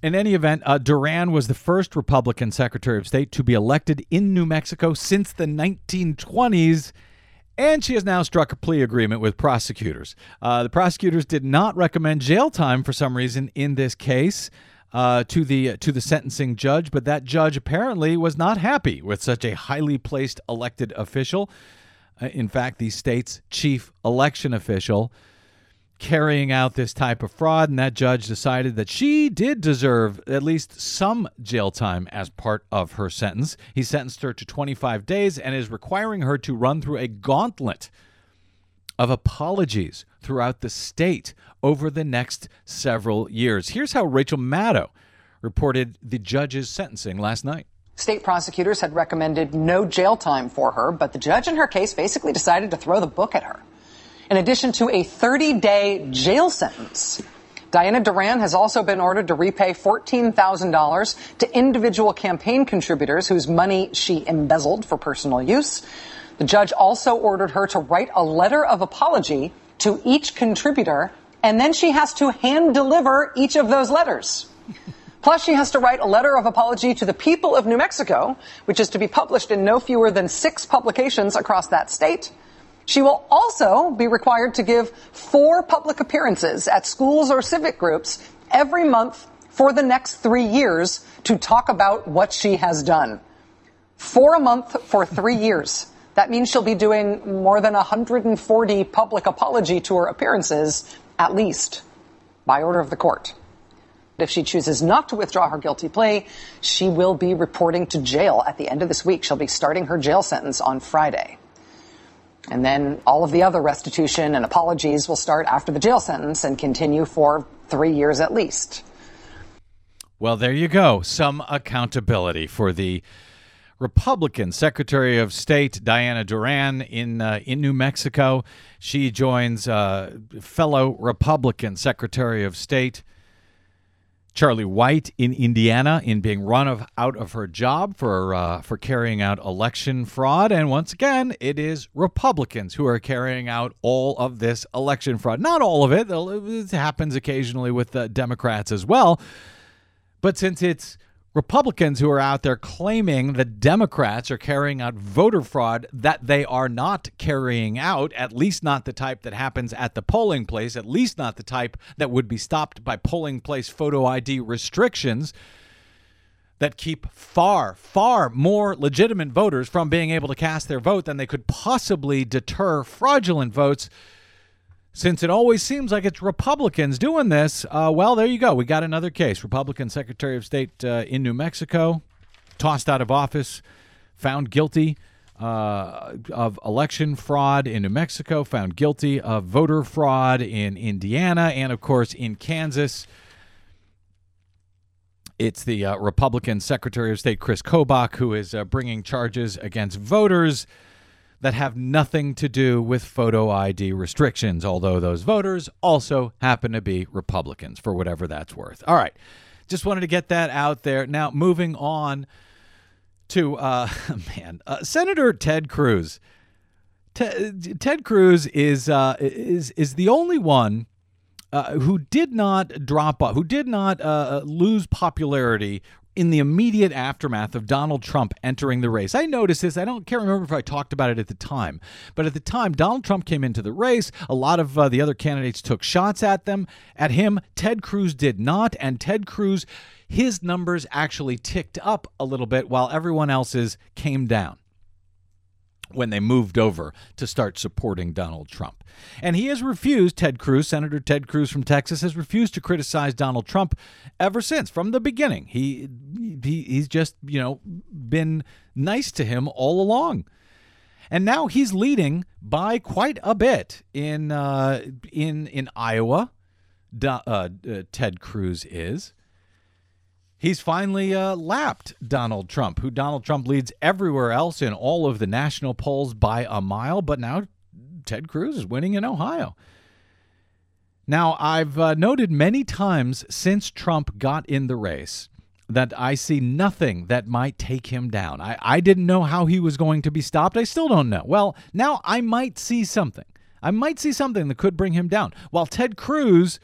In any event, uh, Duran was the first Republican Secretary of State to be elected in New Mexico since the 1920s. And she has now struck a plea agreement with prosecutors. Uh, the prosecutors did not recommend jail time for some reason in this case uh, to the to the sentencing judge, but that judge apparently was not happy with such a highly placed elected official. Uh, in fact, the state's chief election official carrying out this type of fraud, and that judge decided that she did deserve at least some jail time as part of her sentence. He sentenced her to 25 days and is requiring her to run through a gauntlet of apologies throughout the state over the next several years. Here's how Rachel Maddow reported the judge's sentencing last night. State prosecutors had recommended no jail time for her, but the judge in her case basically decided to throw the book at her. In addition to a 30 day jail sentence, Dianna Duran has also been ordered to repay $14,000 to individual campaign contributors whose money she embezzled for personal use. The judge also ordered her to write a letter of apology to each contributor, and then she has to hand deliver each of those letters. Plus, she has to write a letter of apology to the people of New Mexico, which is to be published in no fewer than six publications across that state. She will also be required to give four public appearances at schools or civic groups every month for the next three years to talk about what she has done. Four a month for three years. That means she'll be doing more than 140 public apology tour appearances, at least, by order of the court. If she chooses not to withdraw her guilty plea, she will be reporting to jail at the end of this week. She'll be starting her jail sentence on Friday. And then all of the other restitution and apologies will start after the jail sentence and continue for three years at least. Well, there you go. Some accountability for the Republican Secretary of State Dianna Duran in uh, in New Mexico. She joins uh, fellow Republican Secretary of State Charlie White in Indiana in being run of, out of her job for uh, for carrying out election fraud, and once again, it is Republicans who are carrying out all of this election fraud. Not all of it; it happens occasionally with the Democrats as well. But since it's Republicans who are out there claiming that Democrats are carrying out voter fraud that they are not carrying out, at least not the type that happens at the polling place, at least not the type that would be stopped by polling place photo ID restrictions that keep far, far more legitimate voters from being able to cast their vote than they could possibly deter fraudulent votes since it always seems like it's Republicans doing this, uh, well, there you go. We got another case. Republican Secretary of State uh, in New Mexico, tossed out of office, found guilty uh, of election fraud in New Mexico, found guilty of voter fraud in Indiana, and of course in Kansas. It's the uh, Republican Secretary of State Chris Kobach who is uh, bringing charges against voters that have nothing to do with photo ID restrictions, although those voters also happen to be Republicans for whatever that's worth. All right. Just wanted to get that out there. Now, moving on to, uh, man, uh, Senator Ted Cruz. Ted, Cruz is, uh, is, is the only one uh, who did not drop off, who did not uh, lose popularity in the immediate aftermath of Donald Trump entering the race. I noticed this. I don't can't remember if I talked about it at the time, but at the time Donald Trump came into the race, a lot of uh, the other candidates took shots at them, at him. Ted Cruz did not, and Ted Cruz his numbers actually ticked up a little bit while everyone else's came down when they moved over to start supporting Donald Trump. And he has refused, Ted Cruz, Senator Ted Cruz from Texas, has refused to criticize Donald Trump ever since, from the beginning. He, he He's just, you know, been nice to him all along. And now he's leading by quite a bit in in in Iowa. uh, uh, Ted Cruz is. He's finally uh, lapped Donald Trump, who Donald Trump leads everywhere else in all of the national polls by a mile, but now Ted Cruz is winning in Iowa. Now, I've uh, noted many times since Trump got in the race that I see nothing that might take him down. I, I didn't know how he was going to be stopped. I still don't know. Well, now I might see something. I might see something that could bring him down. While Ted Cruz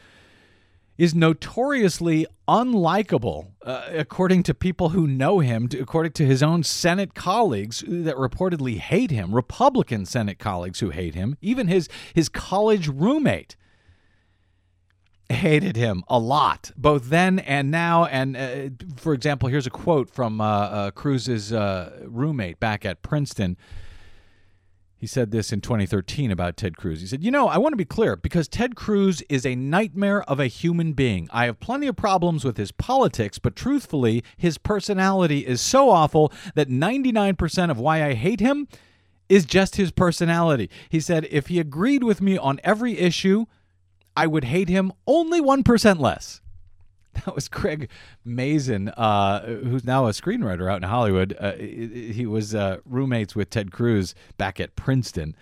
is notoriously unlikable, uh, according to people who know him, according to his own Senate colleagues that reportedly hate him, Republican Senate colleagues who hate him, even his his college roommate hated him a lot, both then and now. And uh, for example, here's a quote from uh, uh, Cruz's uh, roommate back at Princeton. He said this in 2013 about Ted Cruz. He said, You know, I want to be clear because Ted Cruz is a nightmare of a human being. I have plenty of problems with his politics, but truthfully, his personality is so awful that 99% of why I hate him is just his personality. He said, If he agreed with me on every issue, I would hate him only 1% less. That was Craig Mazin, uh, who's now a screenwriter out in Hollywood. Uh, he was uh, roommates with Ted Cruz back at Princeton.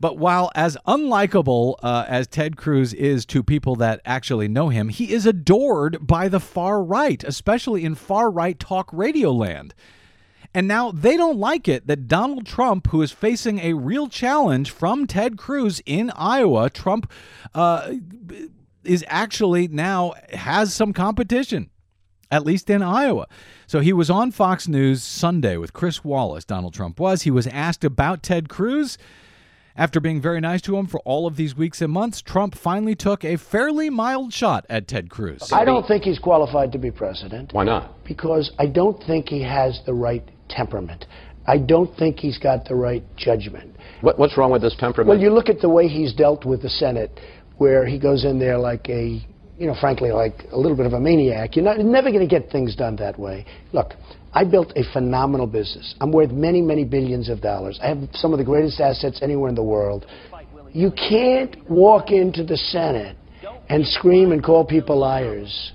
But while as unlikable uh, as Ted Cruz is to people that actually know him, he is adored by the far right, especially in far right talk radio land. And now they don't like it that Donald Trump, who is facing a real challenge from Ted Cruz in Iowa, Trump uh, is actually now has some competition, at least in Iowa. So he was on Fox News Sunday with Chris Wallace, Donald Trump was. He was asked about Ted Cruz. After being very nice to him for all of these weeks and months, Trump finally took a fairly mild shot at Ted Cruz. I don't think he's qualified to be president. Why not? Because I don't think he has the right temperament. I don't think he's got the right judgment. What, what's wrong with this temperament? Well, you look at the way he's dealt with the Senate, where he goes in there like a, you know, frankly, like a little bit of a maniac. You're, not, you're never going to get things done that way. Look, I built a phenomenal business. I'm worth many, many billions of dollars. I have some of the greatest assets anywhere in the world. You can't walk into the Senate and scream and call people liars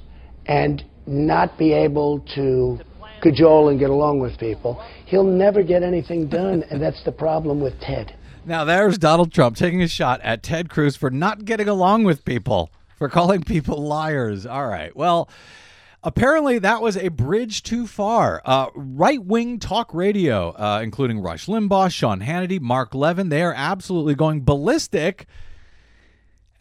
and not be able to cajole and get along with people. He'll never get anything done, and that's the problem with Ted. Now there's Donald Trump taking a shot at Ted Cruz for not getting along with people, for calling people liars. All right. Well, apparently that was a bridge too far. Uh, right wing talk radio, uh, including Rush Limbaugh, Sean Hannity, Mark Levin, they are absolutely going ballistic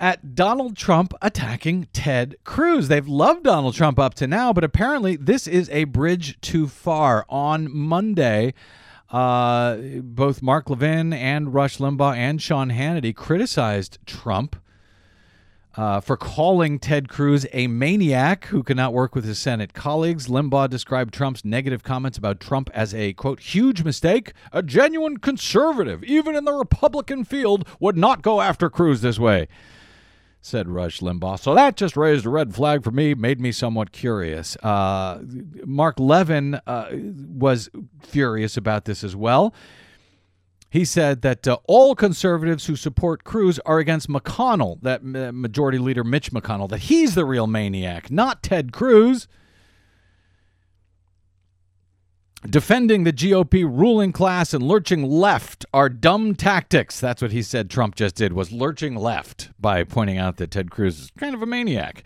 at Donald Trump attacking Ted Cruz. They've loved Donald Trump up to now, but apparently this is a bridge too far. On Monday, uh, both Mark Levin and Rush Limbaugh and Sean Hannity criticized Trump. Uh, for calling Ted Cruz a maniac who cannot work with his Senate colleagues. Limbaugh described Trump's negative comments about Trump as a, quote, huge mistake. A genuine conservative, even in the Republican field, would not go after Cruz this way said Rush Limbaugh. So that just raised a red flag for me, made me somewhat curious. Uh, Mark Levin uh, was furious about this as well. He said that uh, all conservatives who support Cruz are against McConnell, that uh, Majority Leader Mitch McConnell, that he's the real maniac, not Ted Cruz. Defending the GOP ruling class and lurching left are dumb tactics. That's what he said Trump just did, was lurching left by pointing out that Ted Cruz is kind of a maniac.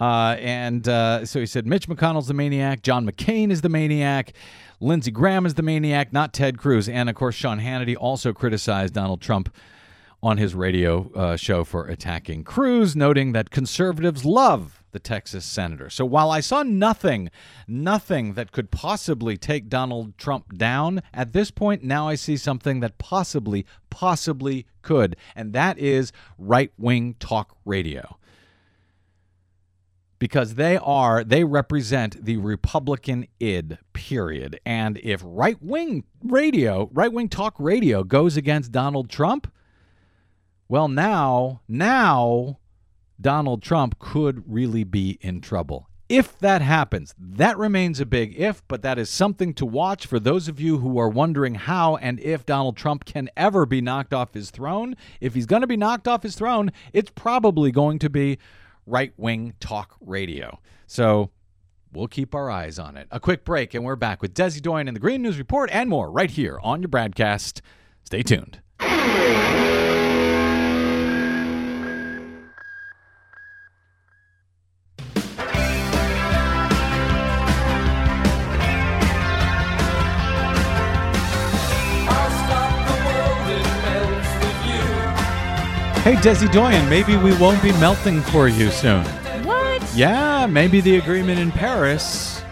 Uh, and uh, so he said Mitch McConnell's the maniac, John McCain is the maniac, Lindsey Graham is the maniac, not Ted Cruz. And of course, Sean Hannity also criticized Donald Trump on his radio uh, show for attacking Cruz, noting that conservatives love the Texas senator. So while I saw nothing, nothing that could possibly take Donald Trump down, at this point, now I see something that possibly, possibly could, and that is right wing talk radio. Because they are, they represent the Republican id, period. And if right wing radio, right wing talk radio goes against Donald Trump, well, now, now Donald Trump could really be in trouble. If that happens, that remains a big if, but that is something to watch for those of you who are wondering how and if Donald Trump can ever be knocked off his throne. If he's going to be knocked off his throne, it's probably going to be right wing talk radio. So We'll keep our eyes on it. A quick break, and we're back with Desi Doyen and the Green News Report and more right here on your BradCast. Stay tuned. Hey, Desi Doyen, maybe we won't be melting for you soon. What? Yeah, maybe the agreement in Paris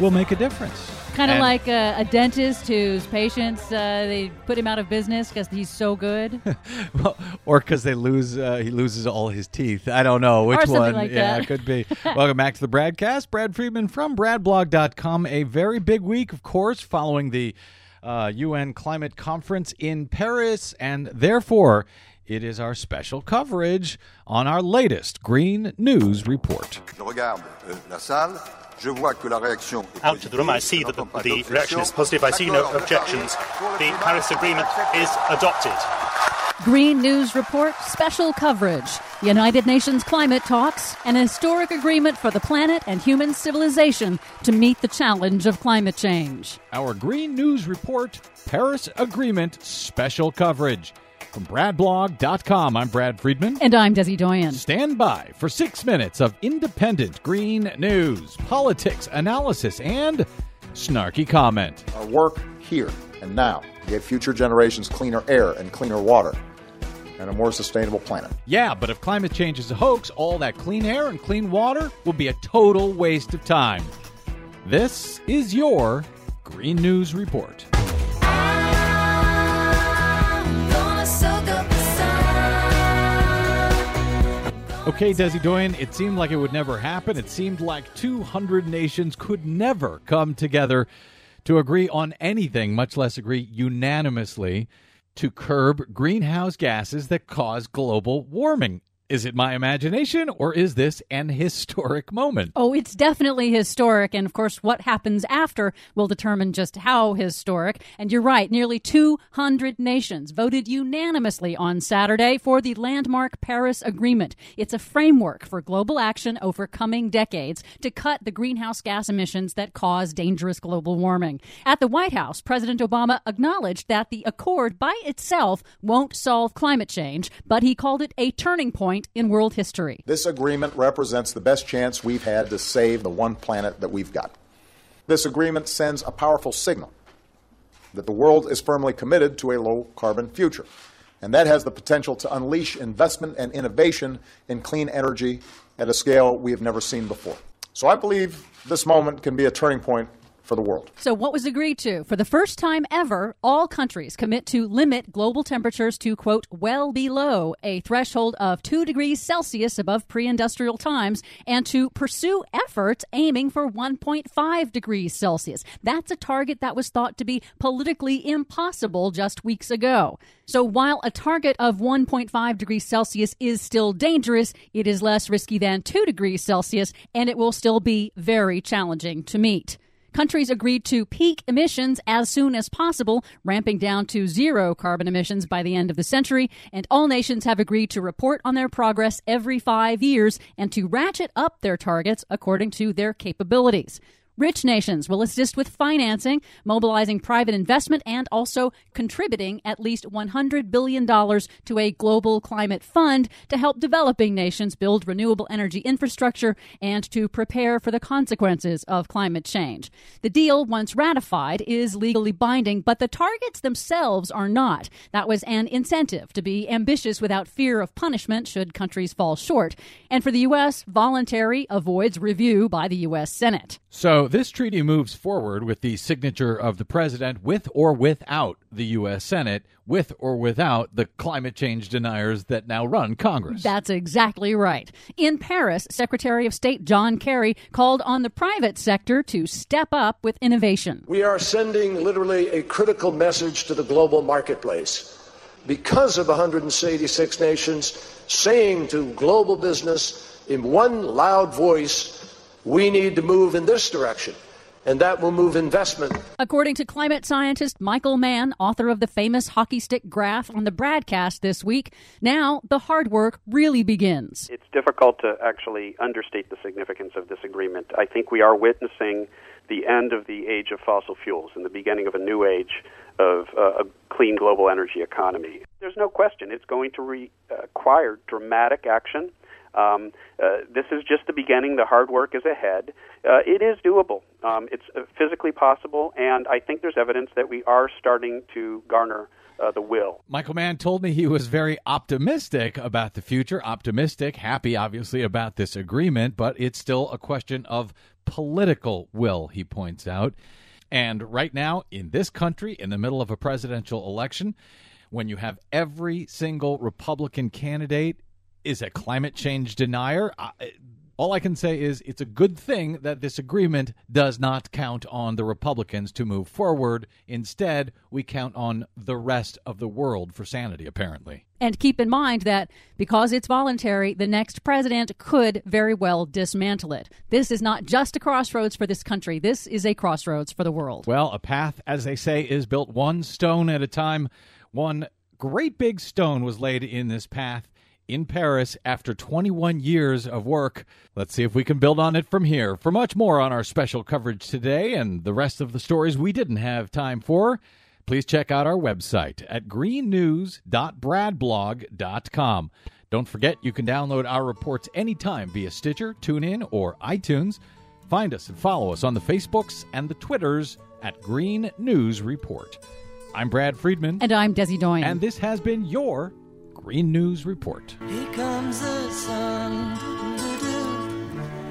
will make a difference. Kind of like a, a dentist whose patients uh, they put him out of business because he's so good. Well, or because they lose, uh, he loses all his teeth. I don't know which one. like yeah, it could be. Welcome back to the BradCast. Brad Friedman from BradBlog.com. A very big week, of course, following the uh, UN climate conference in Paris, and therefore. It is our special coverage on our latest Green News Report. Je regarde euh, la salle, je vois que la réaction est Out to the room, I see that the, the reaction is positive. I see no objections. The Paris Agreement is adopted. Green News Report special coverage. United Nations climate talks, an historic agreement for the planet and human civilization to meet the challenge of climate change. Our Green News Report Paris Agreement special coverage. From BradBlog.com, I'm Brad Friedman. And I'm Desi Doyen. Stand by for six minutes of independent green news, politics, analysis, and snarky comment. Our work here and now to get future generations cleaner air and cleaner water and a more sustainable planet. Yeah, but if climate change is a hoax, all that clean air and clean water will be a total waste of time. This is your Green News Report. Okay, Desi Doyen, it seemed like it would never happen. It seemed like 200 nations could never come together to agree on anything, much less agree unanimously to curb greenhouse gases that cause global warming. Is it my imagination or is this an historic moment? Oh, it's definitely historic. And of course, what happens after will determine just how historic. And you're right, nearly 200 nations voted unanimously on Saturday for the landmark Paris Agreement. It's a framework for global action over coming decades to cut the greenhouse gas emissions that cause dangerous global warming. At the White House, President Obama acknowledged that the accord by itself won't solve climate change, but he called it a turning point in world history. This agreement represents the best chance we've had to save the one planet that we've got. This agreement sends a powerful signal that the world is firmly committed to a low carbon future. And that has the potential to unleash investment and innovation in clean energy at a scale we have never seen before. So I believe this moment can be a turning point for the world. So, what was agreed to? For the first time ever, all countries commit to limit global temperatures to, quote, well below a threshold of 2 degrees Celsius above pre industrial times and to pursue efforts aiming for 1.5 degrees Celsius. That's a target that was thought to be politically impossible just weeks ago. So, while a target of 1.5 degrees Celsius is still dangerous, it is less risky than 2 degrees Celsius, and it will still be very challenging to meet. Countries agreed to peak emissions as soon as possible, ramping down to zero carbon emissions by the end of the century, and all nations have agreed to report on their progress every five years and to ratchet up their targets according to their capabilities. Rich nations will assist with financing, mobilizing private investment, and also contributing at least $100 billion to a global climate fund to help developing nations build renewable energy infrastructure and to prepare for the consequences of climate change. The deal, once ratified, is legally binding, but the targets themselves are not. That was an incentive to be ambitious without fear of punishment should countries fall short. And for the U.S., voluntary avoids review by the U.S. Senate. So, this treaty moves forward with the signature of the president with or without the U.S. Senate, with or without the climate change deniers that now run Congress. That's exactly right. In Paris, Secretary of State John Kerry called on the private sector to step up with innovation. We are sending literally a critical message to the global marketplace because of 186 nations saying to global business in one loud voice, we need to move in this direction. and that will move investment. According to climate scientist Michael Mann, author of the famous hockey stick graph on the BradCast this week, now the hard work really begins. It's difficult to actually understate the significance of this agreement. I think we are witnessing the end of the age of fossil fuels and the beginning of a new age of uh, a clean global energy economy. There's no question it's going to re- require dramatic action. Um, uh, this is just the beginning. The hard work is ahead. Uh, it is doable. Um, it's uh, physically possible, and I think there's evidence that we are starting to garner uh, the will. Michael Mann told me he was very optimistic about the future, optimistic, happy, obviously, about this agreement, but it's still a question of political will, he points out. And right now, in this country, in the middle of a presidential election, when you have every single Republican candidate is a climate change denier, all I can say is it's a good thing that this agreement does not count on the Republicans to move forward. Instead, we count on the rest of the world for sanity, apparently. And keep in mind that because it's voluntary, the next president could very well dismantle it. This is not just a crossroads for this country, this is a crossroads for the world. Well, a path, as they say, is built one stone at a time. One great big stone was laid in this path in Paris after 21 years of work. Let's see if we can build on it from here. For much more on our special coverage today and the rest of the stories we didn't have time for, please check out our website at greennews.bradblog.com. Don't forget you can download our reports anytime via Stitcher, TuneIn, or iTunes. Find us and follow us on the Facebooks and the Twitters at Green News Report. I'm Brad Friedman. And I'm Desi Doyen. And this has been your Green News Report. Here comes the sun.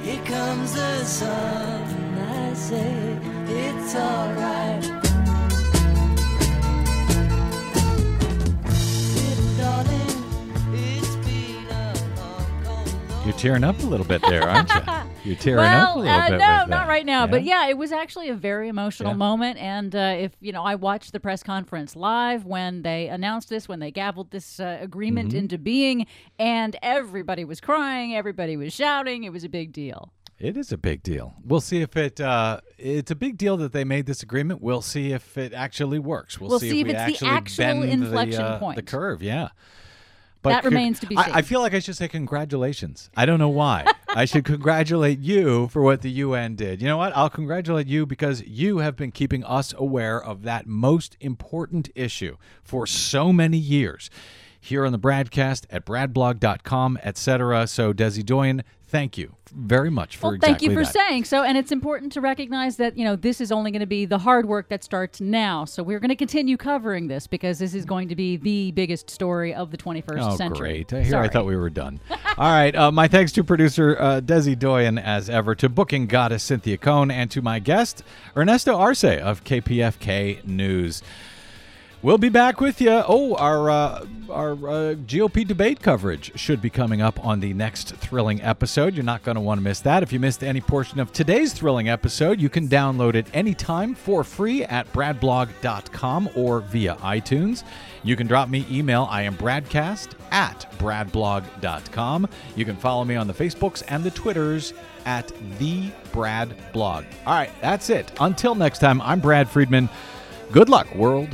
Here comes the sun. I say it's alright. Little darling, it's been a long, cold, You're tearing up a little bit there, aren't you? You're tearing well, up a little uh, bit. no, not right now. Yeah? But yeah, it was actually a very emotional Yeah. moment. And uh, if you know, I watched the press conference live when they announced this, when they gavelled this uh, agreement Mhm. into being, and everybody was crying, everybody was shouting. It was a big deal. It is a big deal. We'll see if it. Uh, it's a big deal that they made this agreement. We'll see if it actually works. We'll, We'll see, see if, if we it's the actually actual bend inflection the, uh, point. the curve. Yeah. That con- remains to be seen. I, feel like I should say congratulations. I don't know why. I should congratulate you for what the UN did. You know what? I'll congratulate you because you have been keeping us aware of that most important issue for so many years here on the BradCast at bradblog.com, etc. So, Desi Doyen, thank you very much for Well, exactly thank you for that. saying so. And it's important to recognize that, you know, this is only going to be the hard work that starts now. So we're going to continue covering this because this is going to be the biggest story of the 21st Oh, century. great. Here I thought we were done. All right. Uh, my thanks to producer uh, Desi Doyen, as ever, to booking goddess Cynthia Cohn, and to my guest, Ernesto Arce of KPFK News. We'll be back with you. Oh, our uh, our uh, GOP debate coverage should be coming up on the next thrilling episode. You're not going to want to miss that. If you missed any portion of today's thrilling episode, you can download it anytime for free at bradblog.com or via iTunes. You can drop me email. I am bradcast at bradblog.com. You can follow me on the Facebooks and the Twitters at the Brad Blog. All right, that's it. Until next time, I'm Brad Friedman. Good luck, world.